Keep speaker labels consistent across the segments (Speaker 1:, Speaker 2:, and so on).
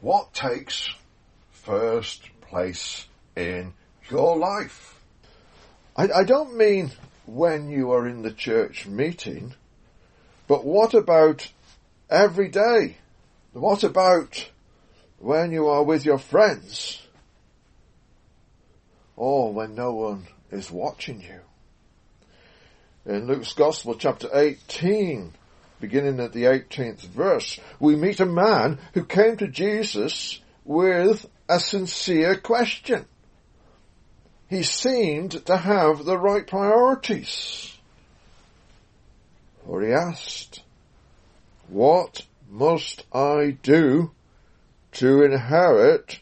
Speaker 1: what takes first place in your life? I, I don't mean when you are in the church meeting, but what about every day? What about when you are with your friends? Or when no one is watching you? In Luke's Gospel chapter 18, beginning at the 18th verse, we meet a man who came to Jesus with a sincere question. He seemed to have the right priorities. For he asked, what must I do to inherit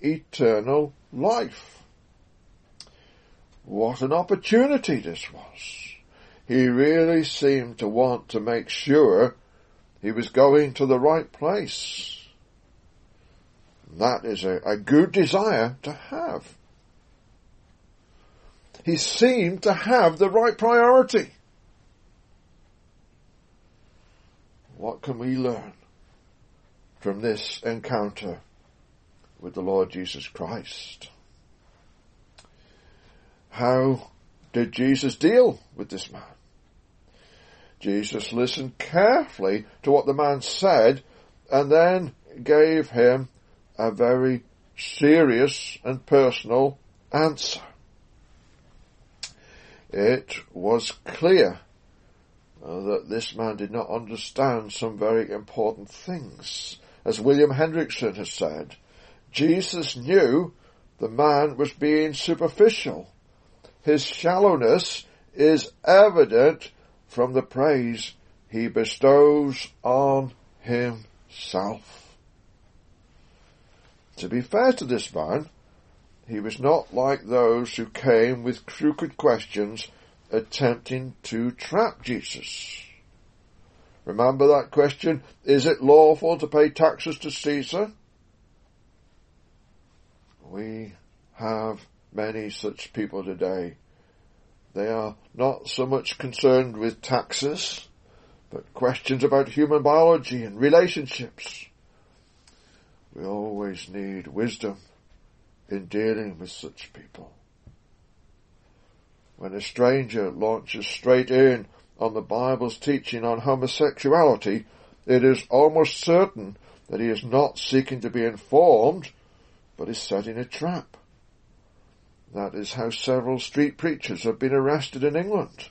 Speaker 1: eternal life? What an opportunity this was. He really seemed to want to make sure he was going to the right place. That is a, a good desire to have. He seemed to have the right priority. What can we learn from this encounter with the Lord Jesus Christ? How did Jesus deal with this man? Jesus listened carefully to what the man said and then gave him a very serious and personal answer. It was clear that this man did not understand some very important things. As William Hendriksen has said, Jesus knew the man was being superficial. His shallowness is evident from the praise he bestows on himself. To be fair to this man, he was not like those who came with crooked questions attempting to trap Jesus. Remember that question, is it lawful to pay taxes to Caesar? We have many such people today they are not so much concerned with taxes, but questions about human biology and relationships. We always need wisdom in dealing with such people. When a stranger launches straight in on the Bible's teaching on homosexuality, it is almost certain that he is not seeking to be informed, but is setting a trap. That is how several street preachers have been arrested in England.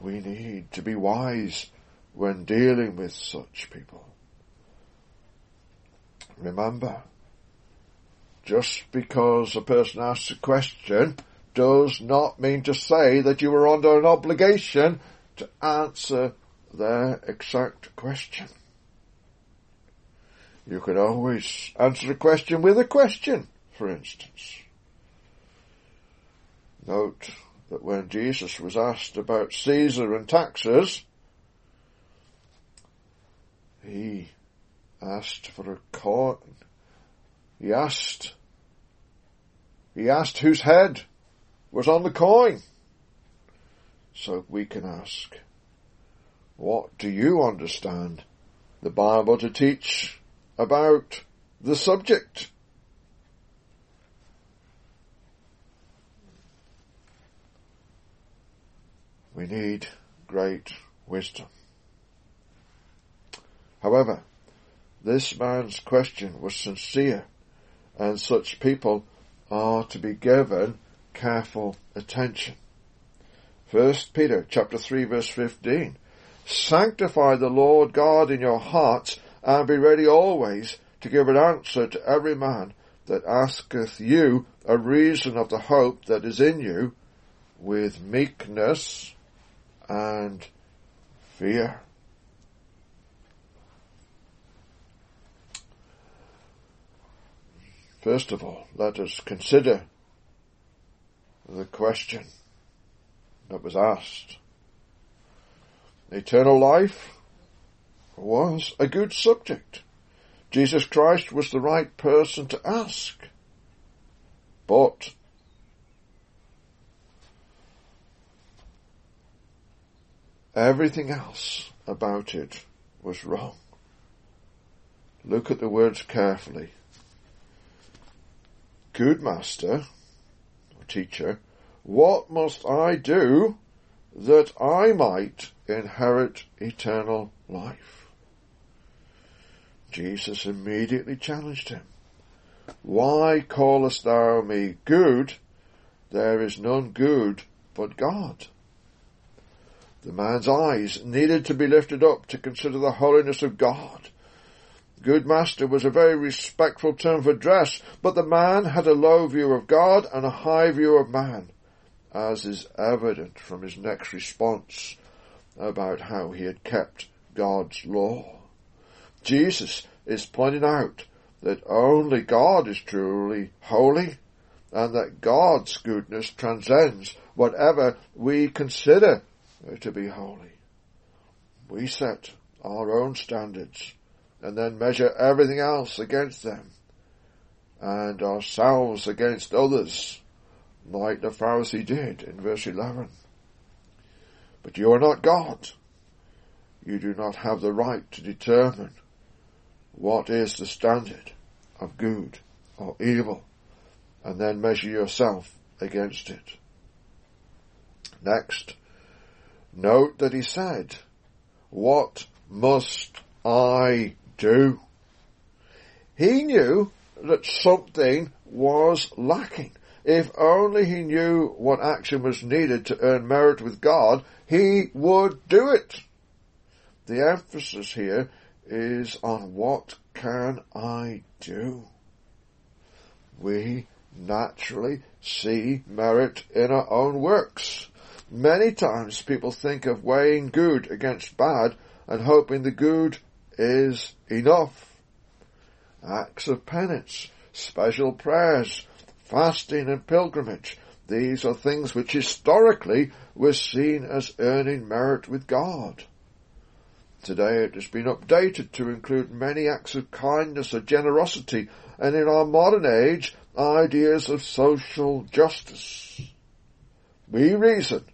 Speaker 1: We need to be wise when dealing with such people. Remember, just because a person asks a question does not mean to say that you are under an obligation to answer their exact question. You can always answer a question with a question, for instance. Note that when Jesus was asked about Caesar and taxes, he asked for a coin. He asked, he asked whose head was on the coin. So we can ask, what do you understand the Bible to teach about the subject? We need great wisdom. However, this man's question was sincere and such people are to be given careful attention. First Peter chapter 3 verse 15. Sanctify the Lord God in your hearts and be ready always to give an answer to every man that asketh you a reason of the hope that is in you with meekness and fear. First of all, let us consider the question that was asked. Eternal life was a good subject. Jesus Christ was the right person to ask. But Everything else about it was wrong. Look at the words carefully. Good master, or teacher, what must I do that I might inherit eternal life? Jesus immediately challenged him. Why callest thou me good? There is none good but God. The man's eyes needed to be lifted up to consider the holiness of God. Good master was a very respectful term for dress, but the man had a low view of God and a high view of man, as is evident from his next response about how he had kept God's law. Jesus is pointing out that only God is truly holy and that God's goodness transcends whatever we consider Uh, to be holy. We set our own standards and then measure everything else against them and ourselves against others like the Pharisee did in verse 11. But you are not God. You do not have the right to determine what is the standard of good or evil and then measure yourself against it. Next, note that he said, what must I do? He knew that something was lacking. If only he knew what action was needed to earn merit with God, he would do it. The emphasis here is on what can I do? We naturally see merit in our own works. Many times people think of weighing good against bad and hoping the good is enough. Acts of penance, special prayers, fasting and pilgrimage, these are things which historically were seen as earning merit with God. Today it has been updated to include many acts of kindness or generosity, and in our modern age, ideas of social justice. We reason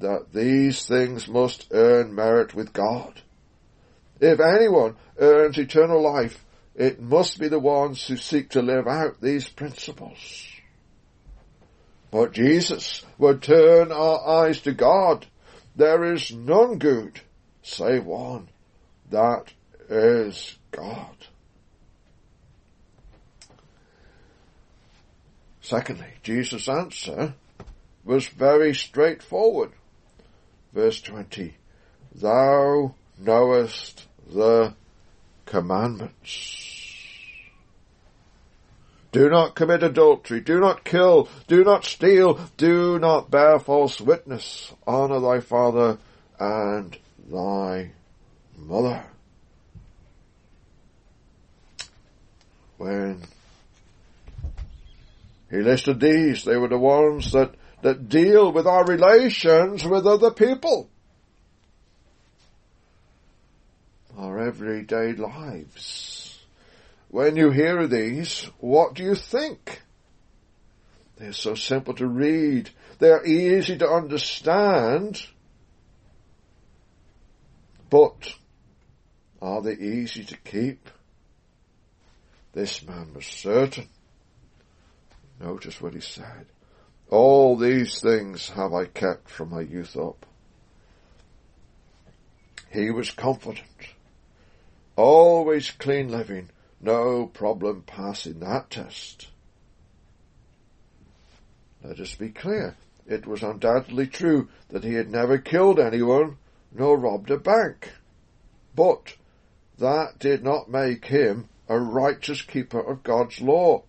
Speaker 1: that these things must earn merit with God. If anyone earns eternal life, it must be the ones who seek to live out these principles. But Jesus would turn our eyes to God. There is none good save one. That is God. Secondly, Jesus' answer was very straightforward. Verse 20, Thou knowest the commandments. Do not commit adultery. Do not kill. Do not steal. Do not bear false witness. Honor thy father and thy mother. When he listed these, they were the ones that, that deal with our relations with other people. Our everyday lives. When you hear these, what do you think? They're so simple to read. They're easy to understand. But are they easy to keep? This man was certain. Notice what he said. All these things have I kept from my youth up. He was confident. Always clean living. No problem passing that test. Let us be clear. It was undoubtedly true that he had never killed anyone nor robbed a bank. But that did not make him a righteous keeper of God's law.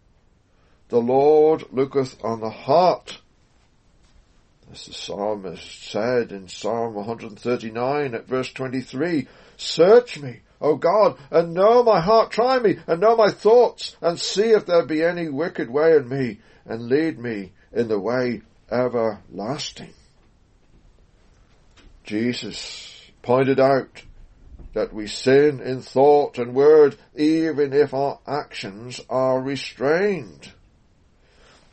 Speaker 1: The Lord looketh on the heart. As the psalmist said in Psalm 139 at verse 23, Search me, O God, and know my heart. Try me, and know my thoughts, and see if there be any wicked way in me, and lead me in the way everlasting. Jesus pointed out that we sin in thought and word even if our actions are restrained.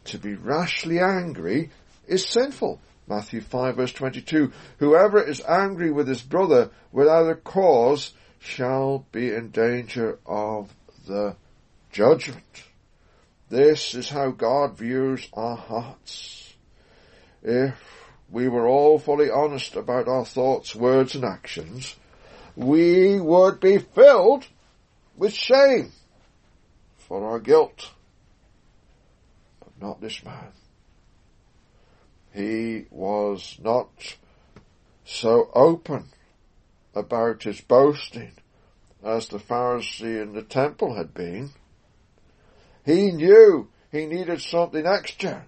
Speaker 1: To be rashly angry is sinful. Matthew 5 verse 22. Whoever is angry with his brother without a cause shall be in danger of the judgment. This is how God views our hearts. If we were all fully honest about our thoughts, words and actions, we would be filled with shame for our guilt. Not this man. He was not so open about his boasting as the Pharisee in the temple had been. He knew he needed something extra,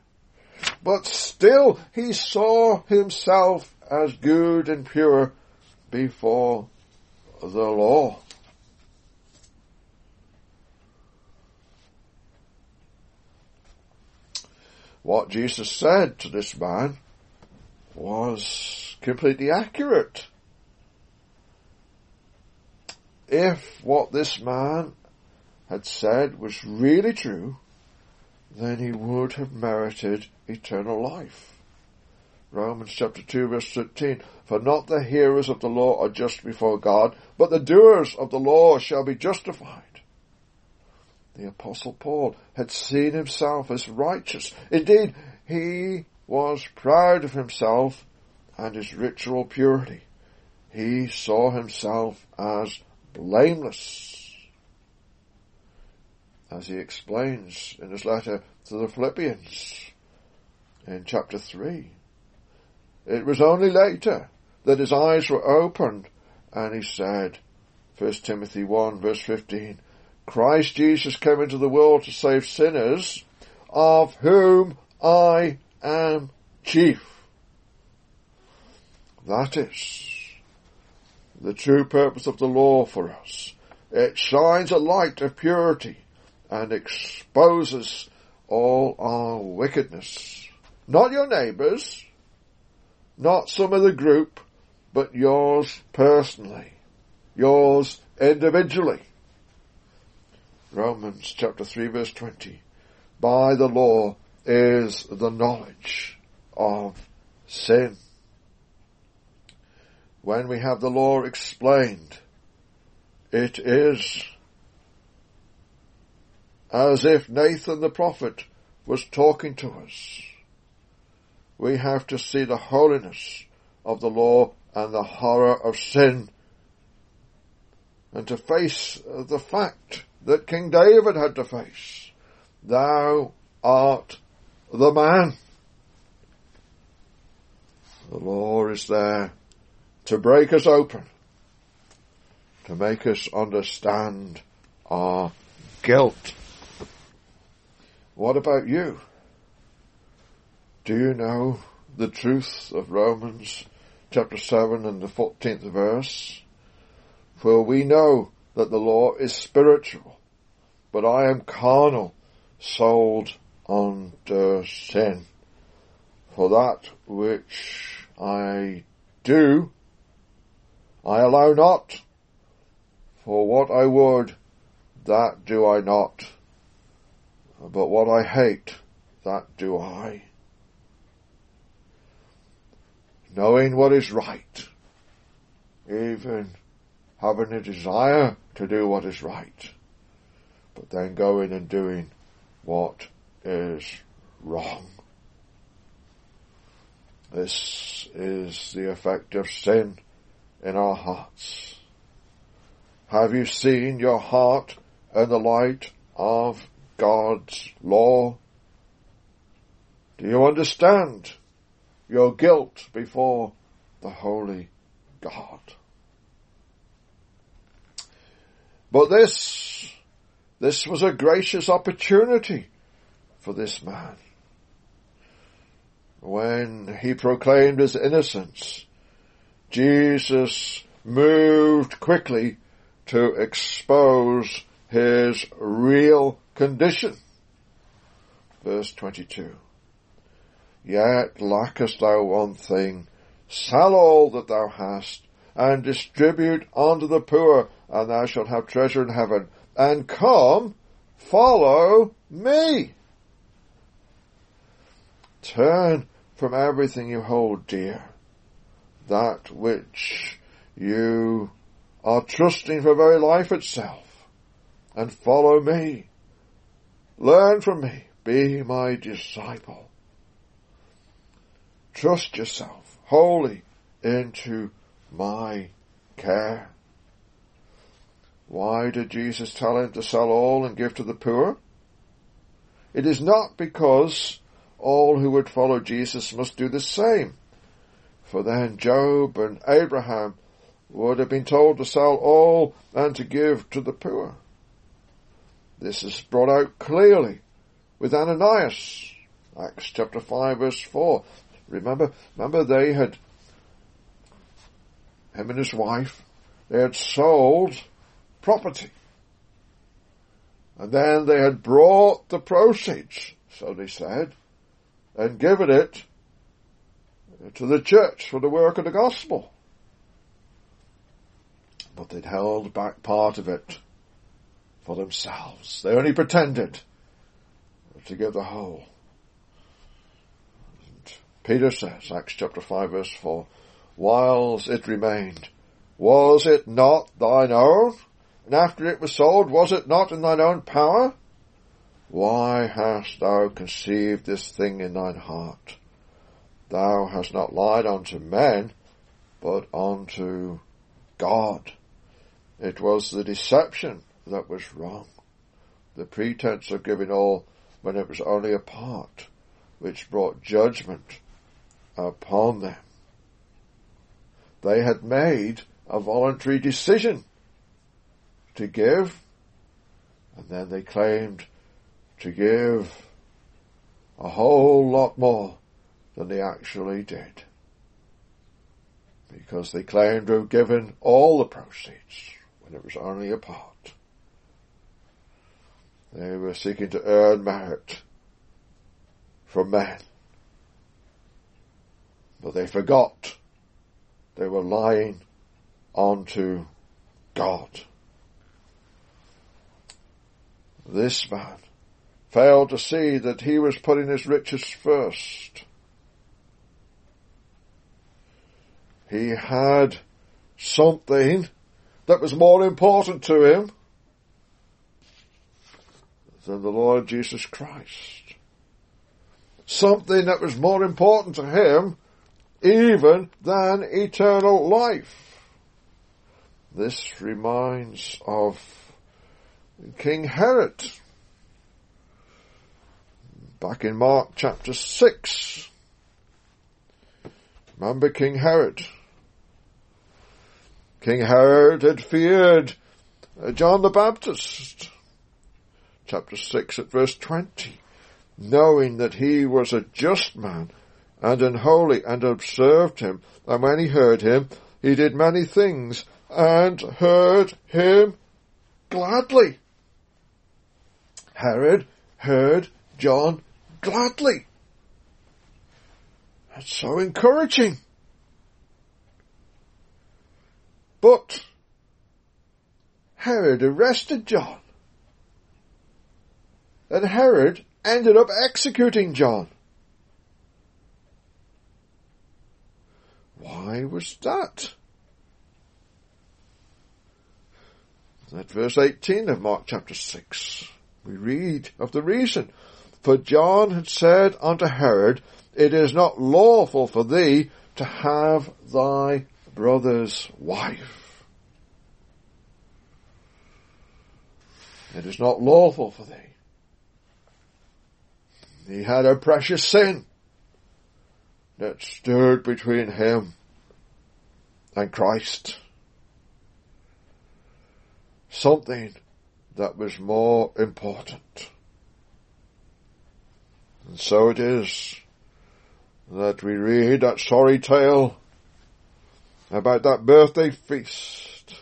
Speaker 1: but still he saw himself as good and pure before the law. What Jesus said to this man was completely accurate. If what this man had said was really true, then he would have merited eternal life. Romans chapter 2 verse 13. For not the hearers of the law are just before God, but the doers of the law shall be justified. The apostle Paul had seen himself as righteous. Indeed, he was proud of himself and his ritual purity. He saw himself as blameless. As he explains in his letter to the Philippians in chapter 3. It was only later that his eyes were opened and he said, 1 Timothy 1 verse 15, Christ Jesus came into the world to save sinners, of whom I am chief. That is the true purpose of the law for us. It shines a light of purity and exposes all our wickedness. Not your neighbours, not some other group, but yours personally, yours individually. Romans chapter 3 verse 20. By the law is the knowledge of sin when we have the law explained, it is as if Nathan the prophet was talking to us. We have to see the holiness of the law and the horror of sin and to face the fact that King David had to face. Thou art the man. The law is there to break us open, to make us understand our guilt. What about you? Do you know the truth of Romans chapter 7 and the 14th verse? For we know that the law is spiritual, but I am carnal, sold under sin. For that which I do, I allow not, for what I would, that do I not, but what I hate, that do I. Knowing what is right, even having a desire to do what is right, but then going and doing what is wrong. This is the effect of sin in our hearts. Have you seen your heart in the light of God's law? Do you understand your guilt before the holy God? But this, this was a gracious opportunity for this man. When he proclaimed his innocence, Jesus moved quickly to expose his real condition. Verse 22. Yet lackest thou one thing, sell all that thou hast, and distribute unto the poor, and thou shalt have treasure in heaven, and come, follow me. Turn from everything you hold dear that which you are trusting for very life itself and follow me. Learn from me. Be my disciple. Trust yourself wholly into my care. Why did Jesus tell him to sell all and give to the poor? It is not because all who would follow Jesus must do the same. For then Job and Abraham would have been told to sell all and to give to the poor. This is brought out clearly with Ananias, Acts chapter 5 verse 4. Remember, remember they had, him and his wife, they had sold property. And then they had brought the proceeds, so they said, and given it to the church for the work of the gospel. But they'd held back part of it for themselves. They only pretended to give the whole. And Peter says, Acts chapter 5 verse 4, whilst it remained, was it not thine own? And after it was sold, was it not in thine own power? Why hast thou conceived this thing in thine heart? Thou hast not lied unto men, but unto God. It was the deception that was wrong. The pretense of giving all when it was only a part, which brought judgment upon them. They had made a voluntary decision to give, and then they claimed to give a whole lot more than they actually did. Because they claimed to have given all the proceeds when it was only a part. They were seeking to earn merit from men. But they forgot they were lying onto God. This man failed to see that he was putting his riches first. He had something that was more important to him than the Lord Jesus Christ. Something that was more important to him even than eternal life. This reminds of King Herod. Back in Mark chapter 6. Remember King Herod? King Herod had feared uh, John the Baptist chapter 6 at verse 20, knowing that he was a just man and unholy and observed him. And when he heard him, he did many things and heard him gladly. Herod heard John gladly. That's so encouraging. But Herod arrested John And Herod ended up executing John. Why was that? At verse 18 of Mark chapter 6, we read of the reason. For John had said unto Herod, It is not lawful for thee to have thy brother's wife. It is not lawful for thee. He had a precious sin that stood between him and Christ. Something that was more important. And so it is that we read that sorry tale about that birthday feast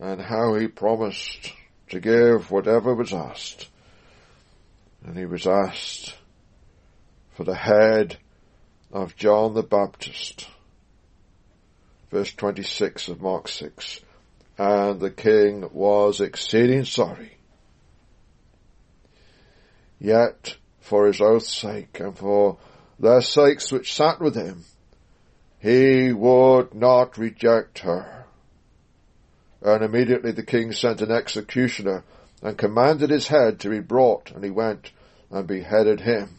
Speaker 1: and how he promised to give whatever was asked and he was asked for the head of John the Baptist. Verse 26 of Mark 6. And the king was exceeding sorry. Yet for his oath's sake and for their sakes which sat with him, he would not reject her. And immediately the king sent an executioner and commanded his head to be brought, and he went and beheaded him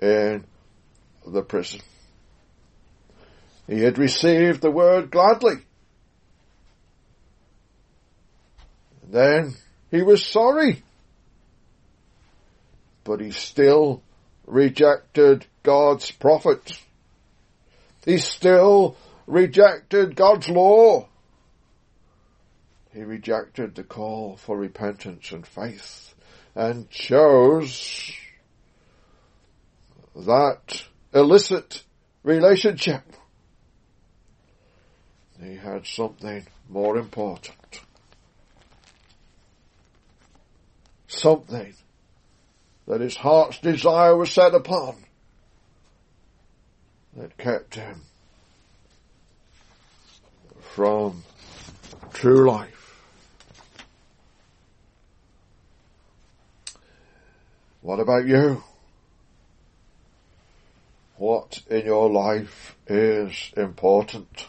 Speaker 1: in the prison. He had received the word gladly. Then he was sorry. But he still rejected God's prophet. He still rejected God's law. He rejected the call for repentance and faith and chose that illicit relationship. He had something more important. Something that his heart's desire was set upon that kept him from true life. What about you? What in your life is important?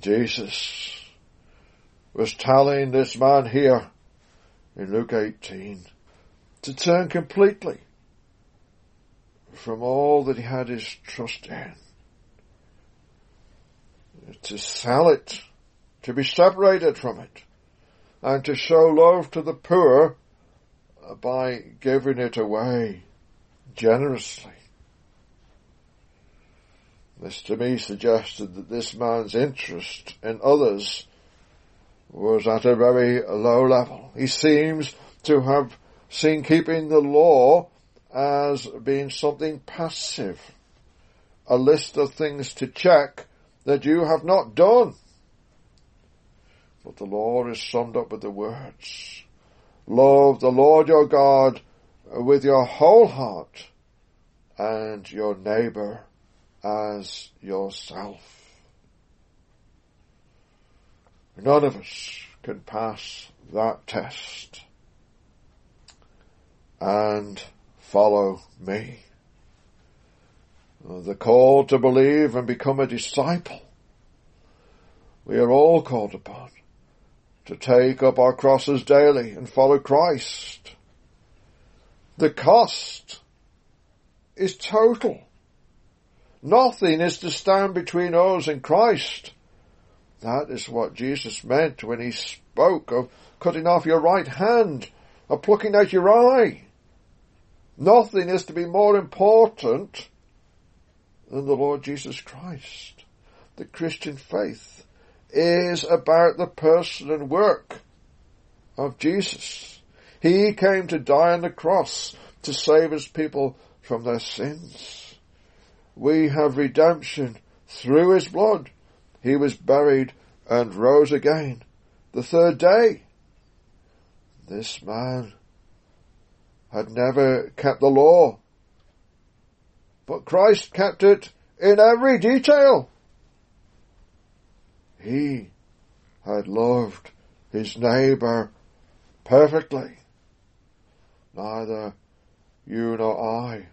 Speaker 1: Jesus was telling this man here in Luke 18 to turn completely from all that he had his trust in. To sell it, to be separated from it, and to show love to the poor by giving it away generously. This to me suggested that this man's interest in others was at a very low level. He seems to have seen keeping the law as being something passive, a list of things to check that you have not done. But the law is summed up with the words, love the Lord your God with your whole heart and your neighbor as yourself. None of us can pass that test and follow me. The call to believe and become a disciple. We are all called upon to take up our crosses daily and follow Christ. The cost is total. Nothing is to stand between us and Christ. That is what Jesus meant when he spoke of cutting off your right hand, of plucking out your eye. Nothing is to be more important than the Lord Jesus Christ. The Christian faith is about the person and work of Jesus. He came to die on the cross to save his people from their sins. We have redemption through his blood he was buried and rose again the third day. This man had never kept the law, but Christ kept it in every detail. He had loved his neighbor perfectly. Neither you nor I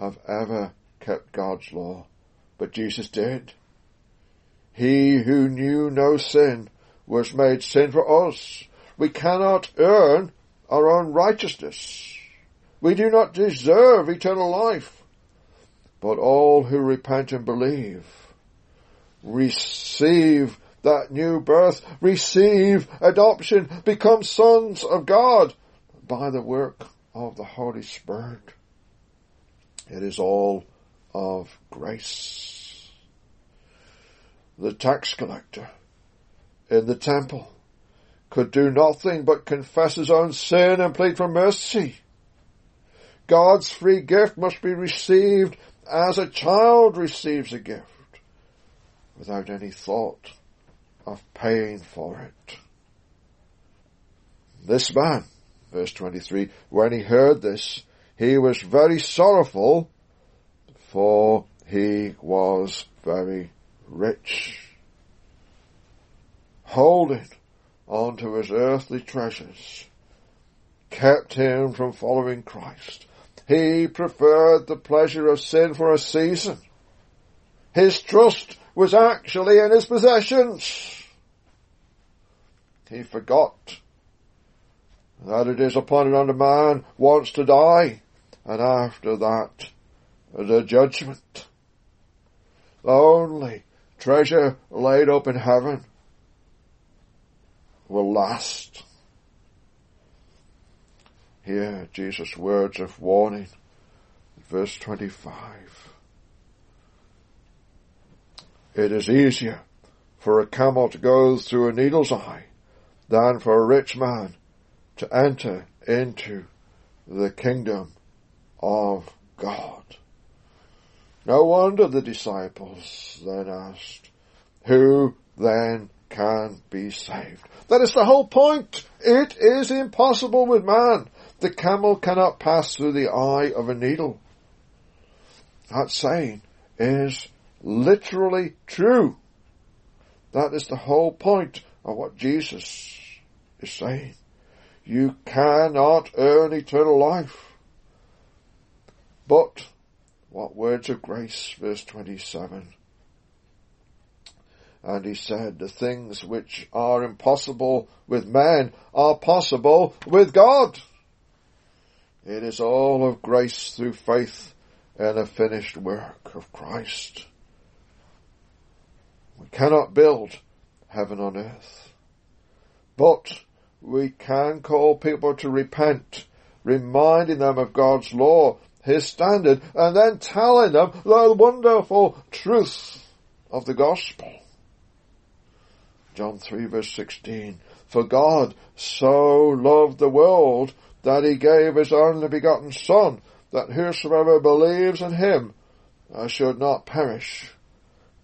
Speaker 1: have ever kept God's law, but Jesus did. He who knew no sin was made sin for us. We cannot earn our own righteousness. We do not deserve eternal life. But all who repent and believe receive that new birth, receive adoption, become sons of God by the work of the Holy Spirit. It is all of grace the tax collector in the temple, could do nothing but confess his own sin and plead for mercy. God's free gift must be received as a child receives a gift, without any thought of paying for it. This man, verse 23, when he heard this, he was very sorrowful, for he was very rich, holding on to his earthly treasures, kept him from following Christ. He preferred the pleasure of sin for a season. His trust was actually in his possessions. He forgot that it is appointed unto man once to die, and after that the judgment. Only treasure laid up in heaven will last. Here, Jesus' words of warning, verse 25. It is easier for a camel to go through a needle's eye than for a rich man to enter into the kingdom of God. No wonder the disciples then asked, who then can be saved? That is the whole point. It is impossible with man. The camel cannot pass through the eye of a needle. That saying is literally true. That is the whole point of what Jesus is saying. You cannot earn eternal life. But, what words of grace, verse 27. And he said, the things which are impossible with men are possible with God. It is all of grace through faith in the finished work of Christ. We cannot build heaven on earth. But we can call people to repent, reminding them of God's law, His standard, and then telling them the wonderful truth of the gospel. John 3 verse 16. For God so loved the world that he gave his only begotten Son, that whosoever believes in him uh, should not perish,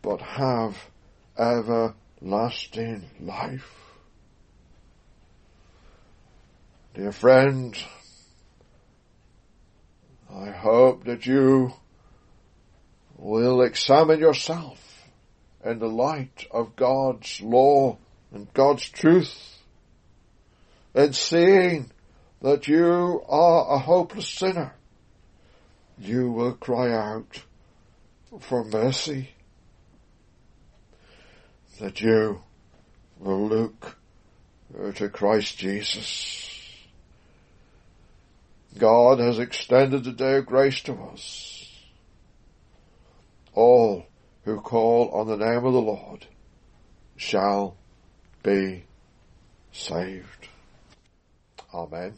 Speaker 1: but have everlasting life. Dear friend, I hope that you will examine yourself in the light of God's law and God's truth and seeing that you are a hopeless sinner, you will cry out for mercy. That you will look to Christ Jesus God has extended the day of grace to us. All who call on the name of the Lord shall be saved. Amen.